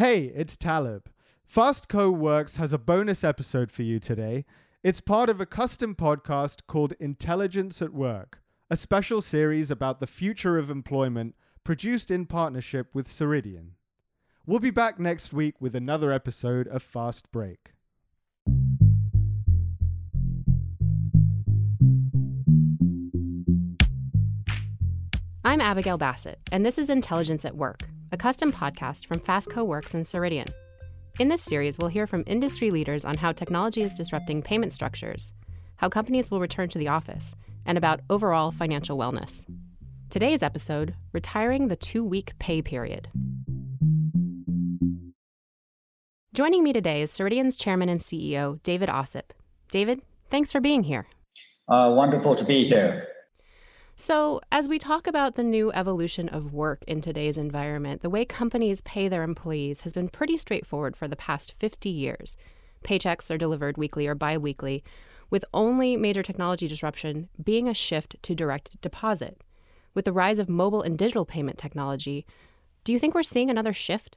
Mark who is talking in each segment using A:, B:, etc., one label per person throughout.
A: Hey, it's Talib. Fastco Works has a bonus episode for you today. It's part of a custom podcast called Intelligence at Work, a special series about the future of employment produced in partnership with Ceridian. We'll be back next week with another episode of Fast Break.
B: I'm Abigail Bassett, and this is Intelligence at Work, a custom podcast from Fastco Works and Ceridian. In this series, we'll hear from industry leaders on how technology is disrupting payment structures, how companies will return to the office, and about overall financial wellness. Today's episode Retiring the Two Week Pay Period. Joining me today is Ceridian's chairman and CEO, David Ossip. David, thanks for being here.
C: Uh, wonderful to be here.
B: So, as we talk about the new evolution of work in today's environment, the way companies pay their employees has been pretty straightforward for the past 50 years. Paychecks are delivered weekly or bi weekly, with only major technology disruption being a shift to direct deposit. With the rise of mobile and digital payment technology, do you think we're seeing another shift?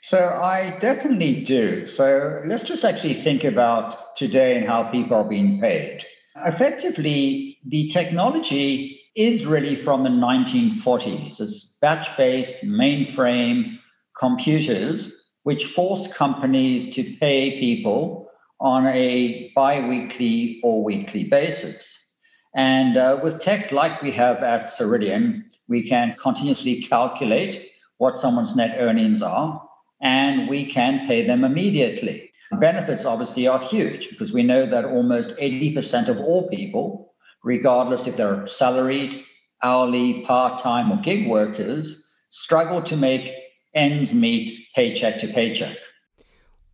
C: So, I definitely do. So, let's just actually think about today and how people are being paid. Effectively, the technology is really from the 1940s. It's batch based mainframe computers, which forced companies to pay people on a bi weekly or weekly basis. And uh, with tech like we have at Ceridian, we can continuously calculate what someone's net earnings are, and we can pay them immediately. benefits obviously are huge because we know that almost 80% of all people regardless if they're salaried, hourly, part time, or gig workers, struggle to make ends meet paycheck to paycheck.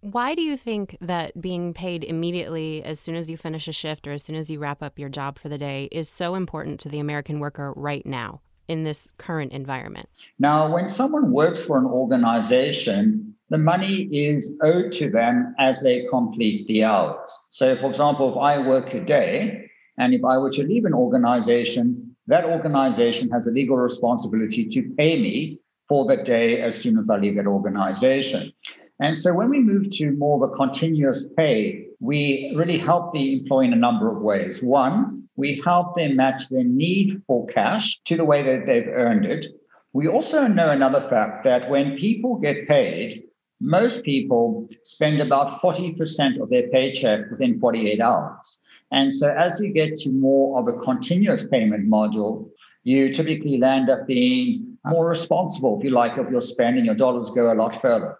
B: Why do you think that being paid immediately as soon as you finish a shift or as soon as you wrap up your job for the day is so important to the American worker right now in this current environment?
C: Now, when someone works for an organization, the money is owed to them as they complete the hours. So, for example, if I work a day, and if I were to leave an organization, that organization has a legal responsibility to pay me for the day as soon as I leave that organization. And so when we move to more of a continuous pay, we really help the employee in a number of ways. One, we help them match their need for cash to the way that they've earned it. We also know another fact that when people get paid, most people spend about 40% of their paycheck within 48 hours. And so as you get to more of a continuous payment module, you typically land up being more responsible, if you like, of your spending. Your dollars go a lot further.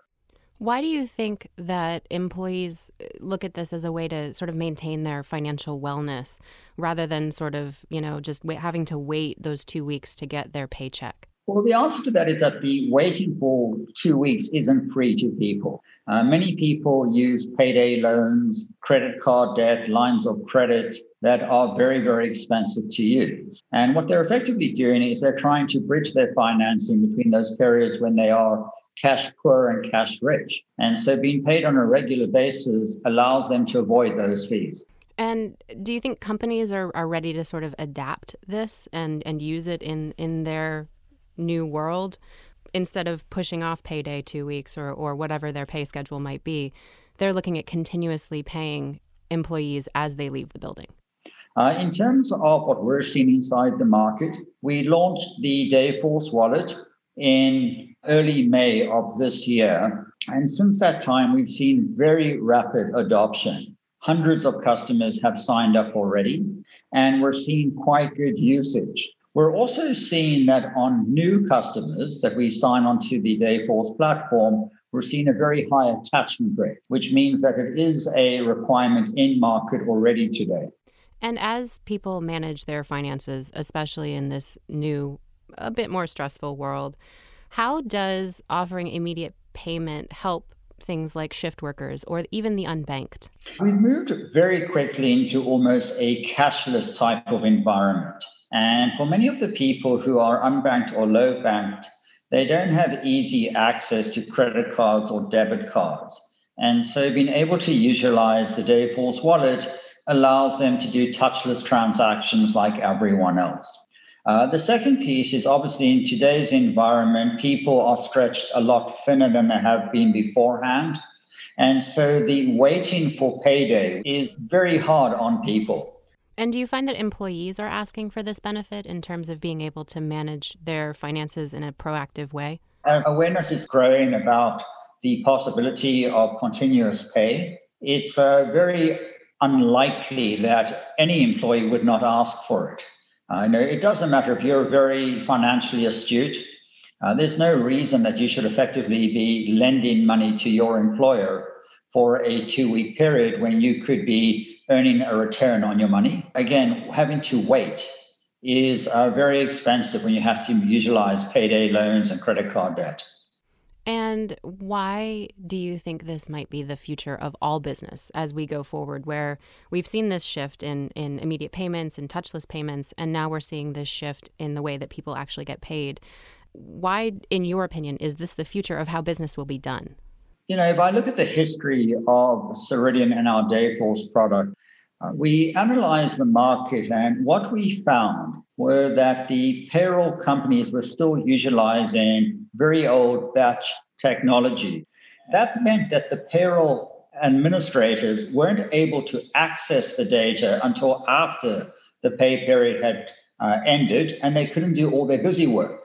B: Why do you think that employees uh, look at this as a way to sort of maintain their financial wellness rather than sort of, you know, just having to wait those two weeks to get their paycheck?
C: Well, the answer to that is that the waiting for two weeks isn't free to people. Uh, many people use payday loans, credit card debt, lines of credit that are very, very expensive to use. And what they're effectively doing is they're trying to bridge their financing between those periods when they are cash poor and cash rich. And so being paid on a regular basis allows them to avoid those fees.
B: And do you think companies are, are ready to sort of adapt this and, and use it in, in their new world instead of pushing off payday two weeks or, or whatever their pay schedule might be they're looking at continuously paying employees as they leave the building.
C: Uh, in terms of what we're seeing inside the market we launched the dayforce wallet in early may of this year. And since that time we've seen very rapid adoption. Hundreds of customers have signed up already and we're seeing quite good usage we're also seeing that on new customers that we sign onto the Dayforce platform, we're seeing a very high attachment rate, which means that it is a requirement in market already today.
B: And as people manage their finances, especially in this new, a bit more stressful world, how does offering immediate payment help things like shift workers or even the unbanked?
C: We've moved very quickly into almost a cashless type of environment. And for many of the people who are unbanked or low banked, they don't have easy access to credit cards or debit cards. And so being able to utilize the Dayforce wallet allows them to do touchless transactions like everyone else. Uh, the second piece is obviously in today's environment, people are stretched a lot thinner than they have been beforehand. And so the waiting for payday is very hard on people.
B: And do you find that employees are asking for this benefit in terms of being able to manage their finances in a proactive way?
C: As awareness is growing about the possibility of continuous pay, it's uh, very unlikely that any employee would not ask for it. Uh, know it doesn't matter if you're very financially astute. Uh, there's no reason that you should effectively be lending money to your employer for a two week period when you could be earning a return on your money. Again, having to wait is uh, very expensive when you have to utilize payday loans and credit card debt.
B: And why do you think this might be the future of all business as we go forward, where we've seen this shift in, in immediate payments and touchless payments, and now we're seeing this shift in the way that people actually get paid? Why, in your opinion, is this the future of how business will be done?
C: You know, if I look at the history of Ceridian and our Dayforce product, uh, we analyzed the market, and what we found were that the payroll companies were still utilizing very old batch technology. That meant that the payroll administrators weren't able to access the data until after the pay period had uh, ended, and they couldn't do all their busy work.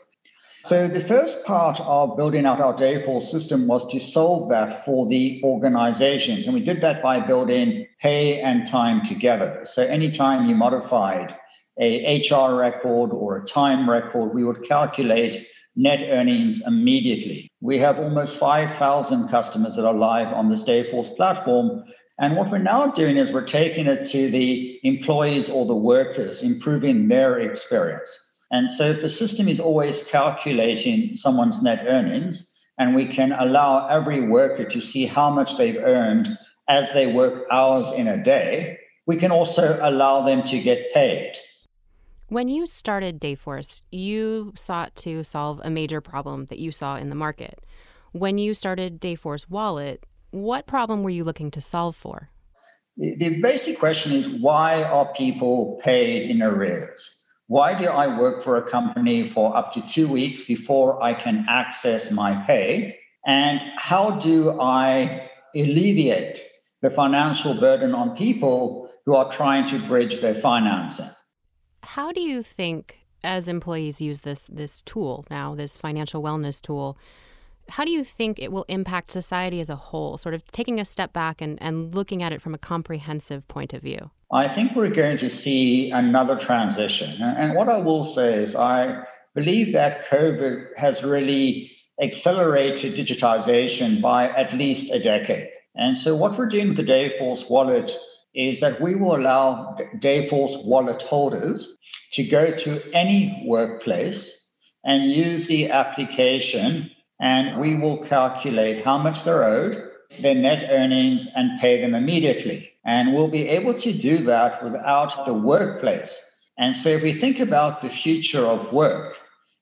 C: So the first part of building out our Dayforce system was to solve that for the organizations. And we did that by building pay and time together. So anytime you modified a HR record or a time record, we would calculate net earnings immediately. We have almost 5,000 customers that are live on this Dayforce platform. And what we're now doing is we're taking it to the employees or the workers, improving their experience. And so if the system is always calculating someone's net earnings, and we can allow every worker to see how much they've earned as they work hours in a day, we can also allow them to get paid.
B: When you started Dayforce, you sought to solve a major problem that you saw in the market. When you started Dayforce Wallet, what problem were you looking to solve for?
C: The, the basic question is why are people paid in arrears? Why do I work for a company for up to two weeks before I can access my pay? And how do I alleviate the financial burden on people who are trying to bridge their financing?
B: How do you think, as employees use this this tool now, this financial wellness tool, how do you think it will impact society as a whole, sort of taking a step back and, and looking at it from a comprehensive point of view?
C: I think we're going to see another transition. And what I will say is, I believe that COVID has really accelerated digitization by at least a decade. And so, what we're doing with the Dayforce wallet is that we will allow Dayforce wallet holders to go to any workplace and use the application, and we will calculate how much they're owed, their net earnings, and pay them immediately. And we'll be able to do that without the workplace. And so, if we think about the future of work,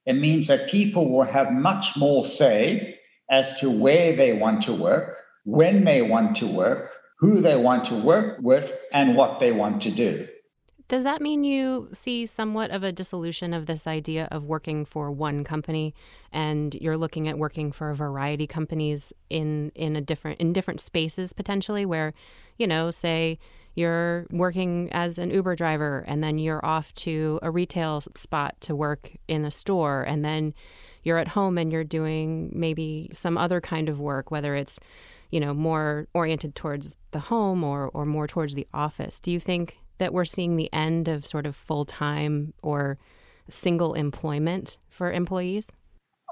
C: it means that people will have much more say as to where they want to work, when they want to work, who they want to work with, and what they want to do.
B: Does that mean you see somewhat of a dissolution of this idea of working for one company and you're looking at working for a variety of companies in in a different in different spaces potentially where, you know, say you're working as an Uber driver and then you're off to a retail spot to work in a store and then you're at home and you're doing maybe some other kind of work whether it's you know more oriented towards the home or or more towards the office. Do you think that we're seeing the end of sort of full time or single employment for employees?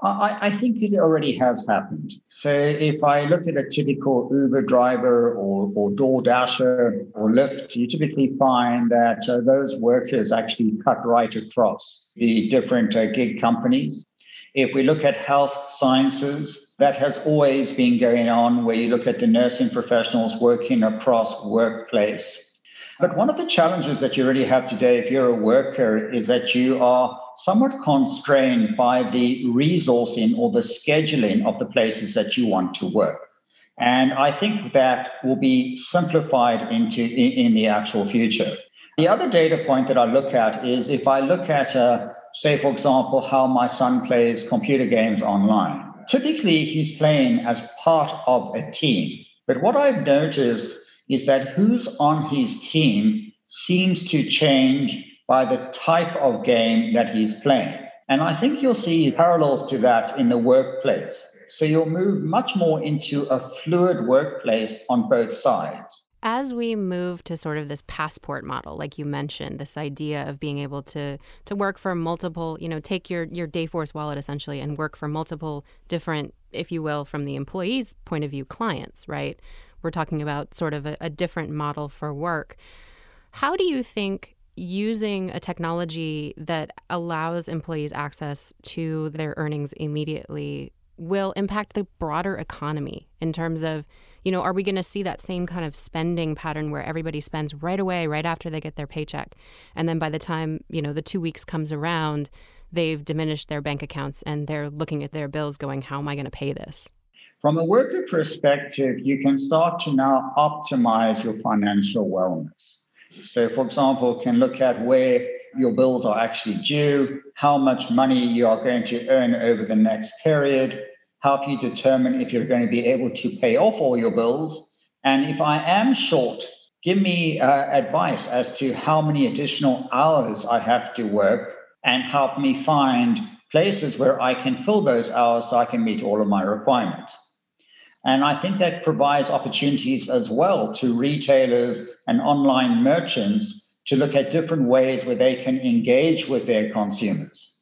C: I, I, think it already has happened. So if I look at a typical Uber driver or, or DoorDasher or Lyft, you typically find that uh, those workers actually cut right across the different uh, gig companies. If we look at health sciences, that has always been going on where you look at the nursing professionals working across workplace but one of the challenges that you really have today, if you're a worker, is that you are somewhat constrained by the resourcing or the scheduling of the places that you want to work. And I think that will be simplified into in, in the actual future. The other data point that I look at is if I look at uh, say, for example, how my son plays computer games online. Typically, he's playing as part of a team. But what I've noticed is that who's on his team seems to change by the type of game that he's playing. And I think you'll see parallels to that in the workplace. So you'll move much more into a fluid workplace on both sides.
B: As we move to sort of this passport model, like you mentioned, this idea of being able to to work for multiple, you know, take your your Dayforce wallet essentially and work for multiple different, if you will, from the employee's point of view, clients, right? We're talking about sort of a, a different model for work. How do you think using a technology that allows employees access to their earnings immediately will impact the broader economy in terms of you know are we going to see that same kind of spending pattern where everybody spends right away right after they get their paycheck and then by the time you know the 2 weeks comes around they've diminished their bank accounts and they're looking at their bills going how am i going to pay this
C: from a worker perspective you can start to now optimize your financial wellness so, for example, can look at where your bills are actually due, how much money you are going to earn over the next period, help you determine if you're going to be able to pay off all your bills. And if I am short, give me uh, advice as to how many additional hours I have to work and help me find places where I can fill those hours so I can meet all of my requirements. And I think that provides opportunities as well to retailers and online merchants to look at different ways where they can engage with their consumers.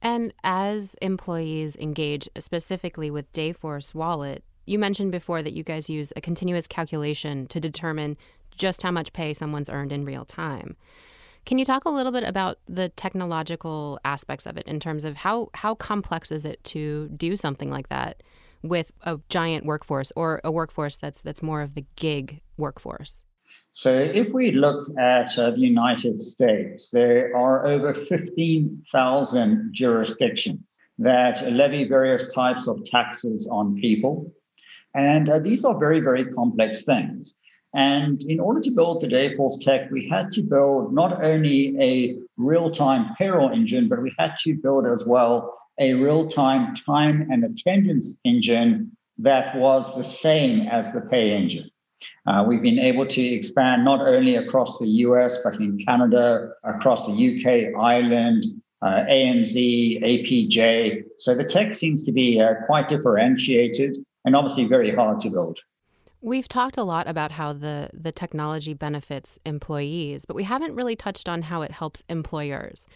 B: And as employees engage specifically with Dayforce Wallet, you mentioned before that you guys use a continuous calculation to determine just how much pay someone's earned in real time. Can you talk a little bit about the technological aspects of it in terms of how, how complex is it to do something like that? With a giant workforce or a workforce that's that's more of the gig workforce?
C: So, if we look at uh, the United States, there are over 15,000 jurisdictions that levy various types of taxes on people. And uh, these are very, very complex things. And in order to build the Dayforce tech, we had to build not only a real time payroll engine, but we had to build as well a real time time and attendance engine that was the same as the pay engine. Uh, we've been able to expand not only across the US, but in Canada, across the UK, Ireland, uh, ANZ, APJ. So the tech seems to be uh, quite differentiated and obviously very hard to build.
B: We've talked a lot about how the, the technology benefits employees, but we haven't really touched on how it helps employers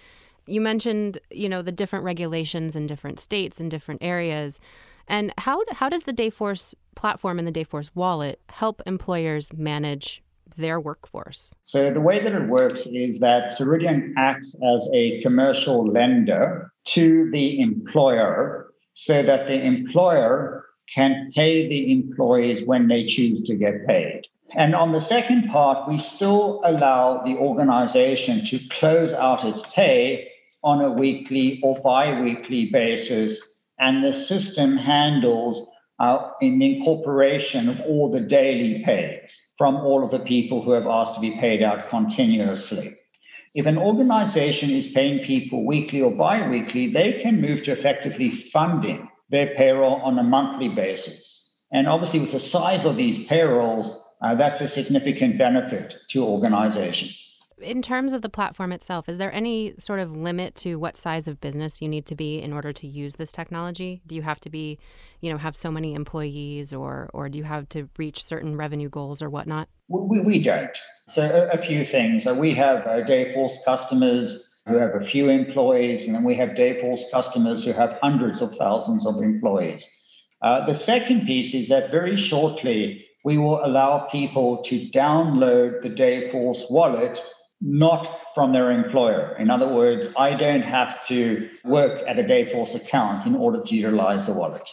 B: you mentioned, you know, the different regulations in different states and different areas. And how how does the Dayforce platform and the Dayforce wallet help employers manage their workforce?
C: So the way that it works is that Ceridian acts as a commercial lender to the employer so that the employer can pay the employees when they choose to get paid. And on the second part, we still allow the organization to close out its pay on a weekly or bi weekly basis. And the system handles uh, in the incorporation of all the daily pays from all of the people who have asked to be paid out continuously. If an organization is paying people weekly or bi weekly, they can move to effectively funding their payroll on a monthly basis. And obviously, with the size of these payrolls, uh, that's a significant benefit to organizations
B: in terms of the platform itself, is there any sort of limit to what size of business you need to be in order to use this technology? Do you have to be, you know, have so many employees, or or do you have to reach certain revenue goals or whatnot?
C: We, we don't. So a, a few things. So we have uh, Dayforce customers who have a few employees, and then we have Dayforce customers who have hundreds of thousands of employees. Uh, the second piece is that very shortly we will allow people to download the Dayforce wallet not from their employer. In other words, I don't have to work at a Dayforce account in order to utilize the wallet.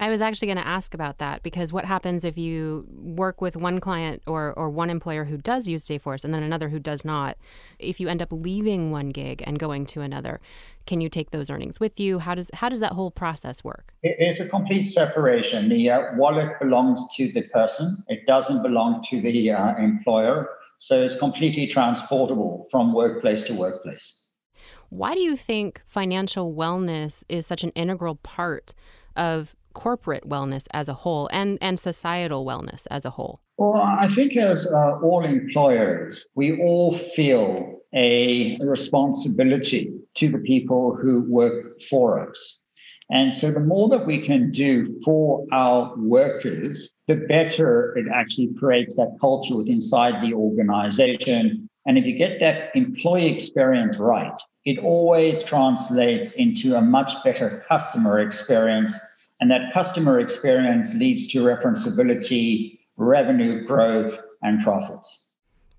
B: I was actually going to ask about that because what happens if you work with one client or, or one employer who does use Dayforce and then another who does not? If you end up leaving one gig and going to another, can you take those earnings with you? How does how does that whole process work?
C: It's a complete separation. The uh, wallet belongs to the person. It doesn't belong to the uh, employer. So it's completely transportable from workplace to workplace.
B: Why do you think financial wellness is such an integral part of corporate wellness as a whole and, and societal wellness as a whole?
C: Well, I think as uh, all employers, we all feel a responsibility to the people who work for us. And so the more that we can do for our workers, the better it actually creates that culture within inside the organization. And if you get that employee experience right, it always translates into a much better customer experience. And that customer experience leads to referenceability, revenue growth, and profits.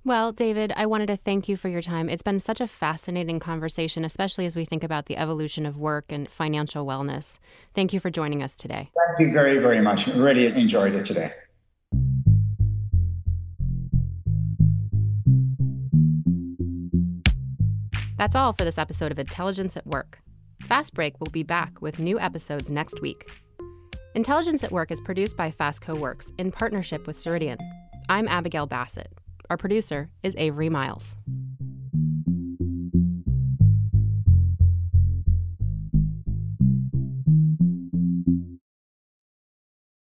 B: Well, David, I wanted to thank you for your time. It's been such a fascinating conversation, especially as we think about the evolution of work and financial wellness. Thank you for joining us today.
C: Thank you very, very much. Really enjoyed it today.
B: That's all for this episode of Intelligence at Work. Fast Break will be back with new episodes next week. Intelligence at Work is produced by Fastco Works in partnership with Ceridian. I'm Abigail Bassett. Our producer is Avery Miles.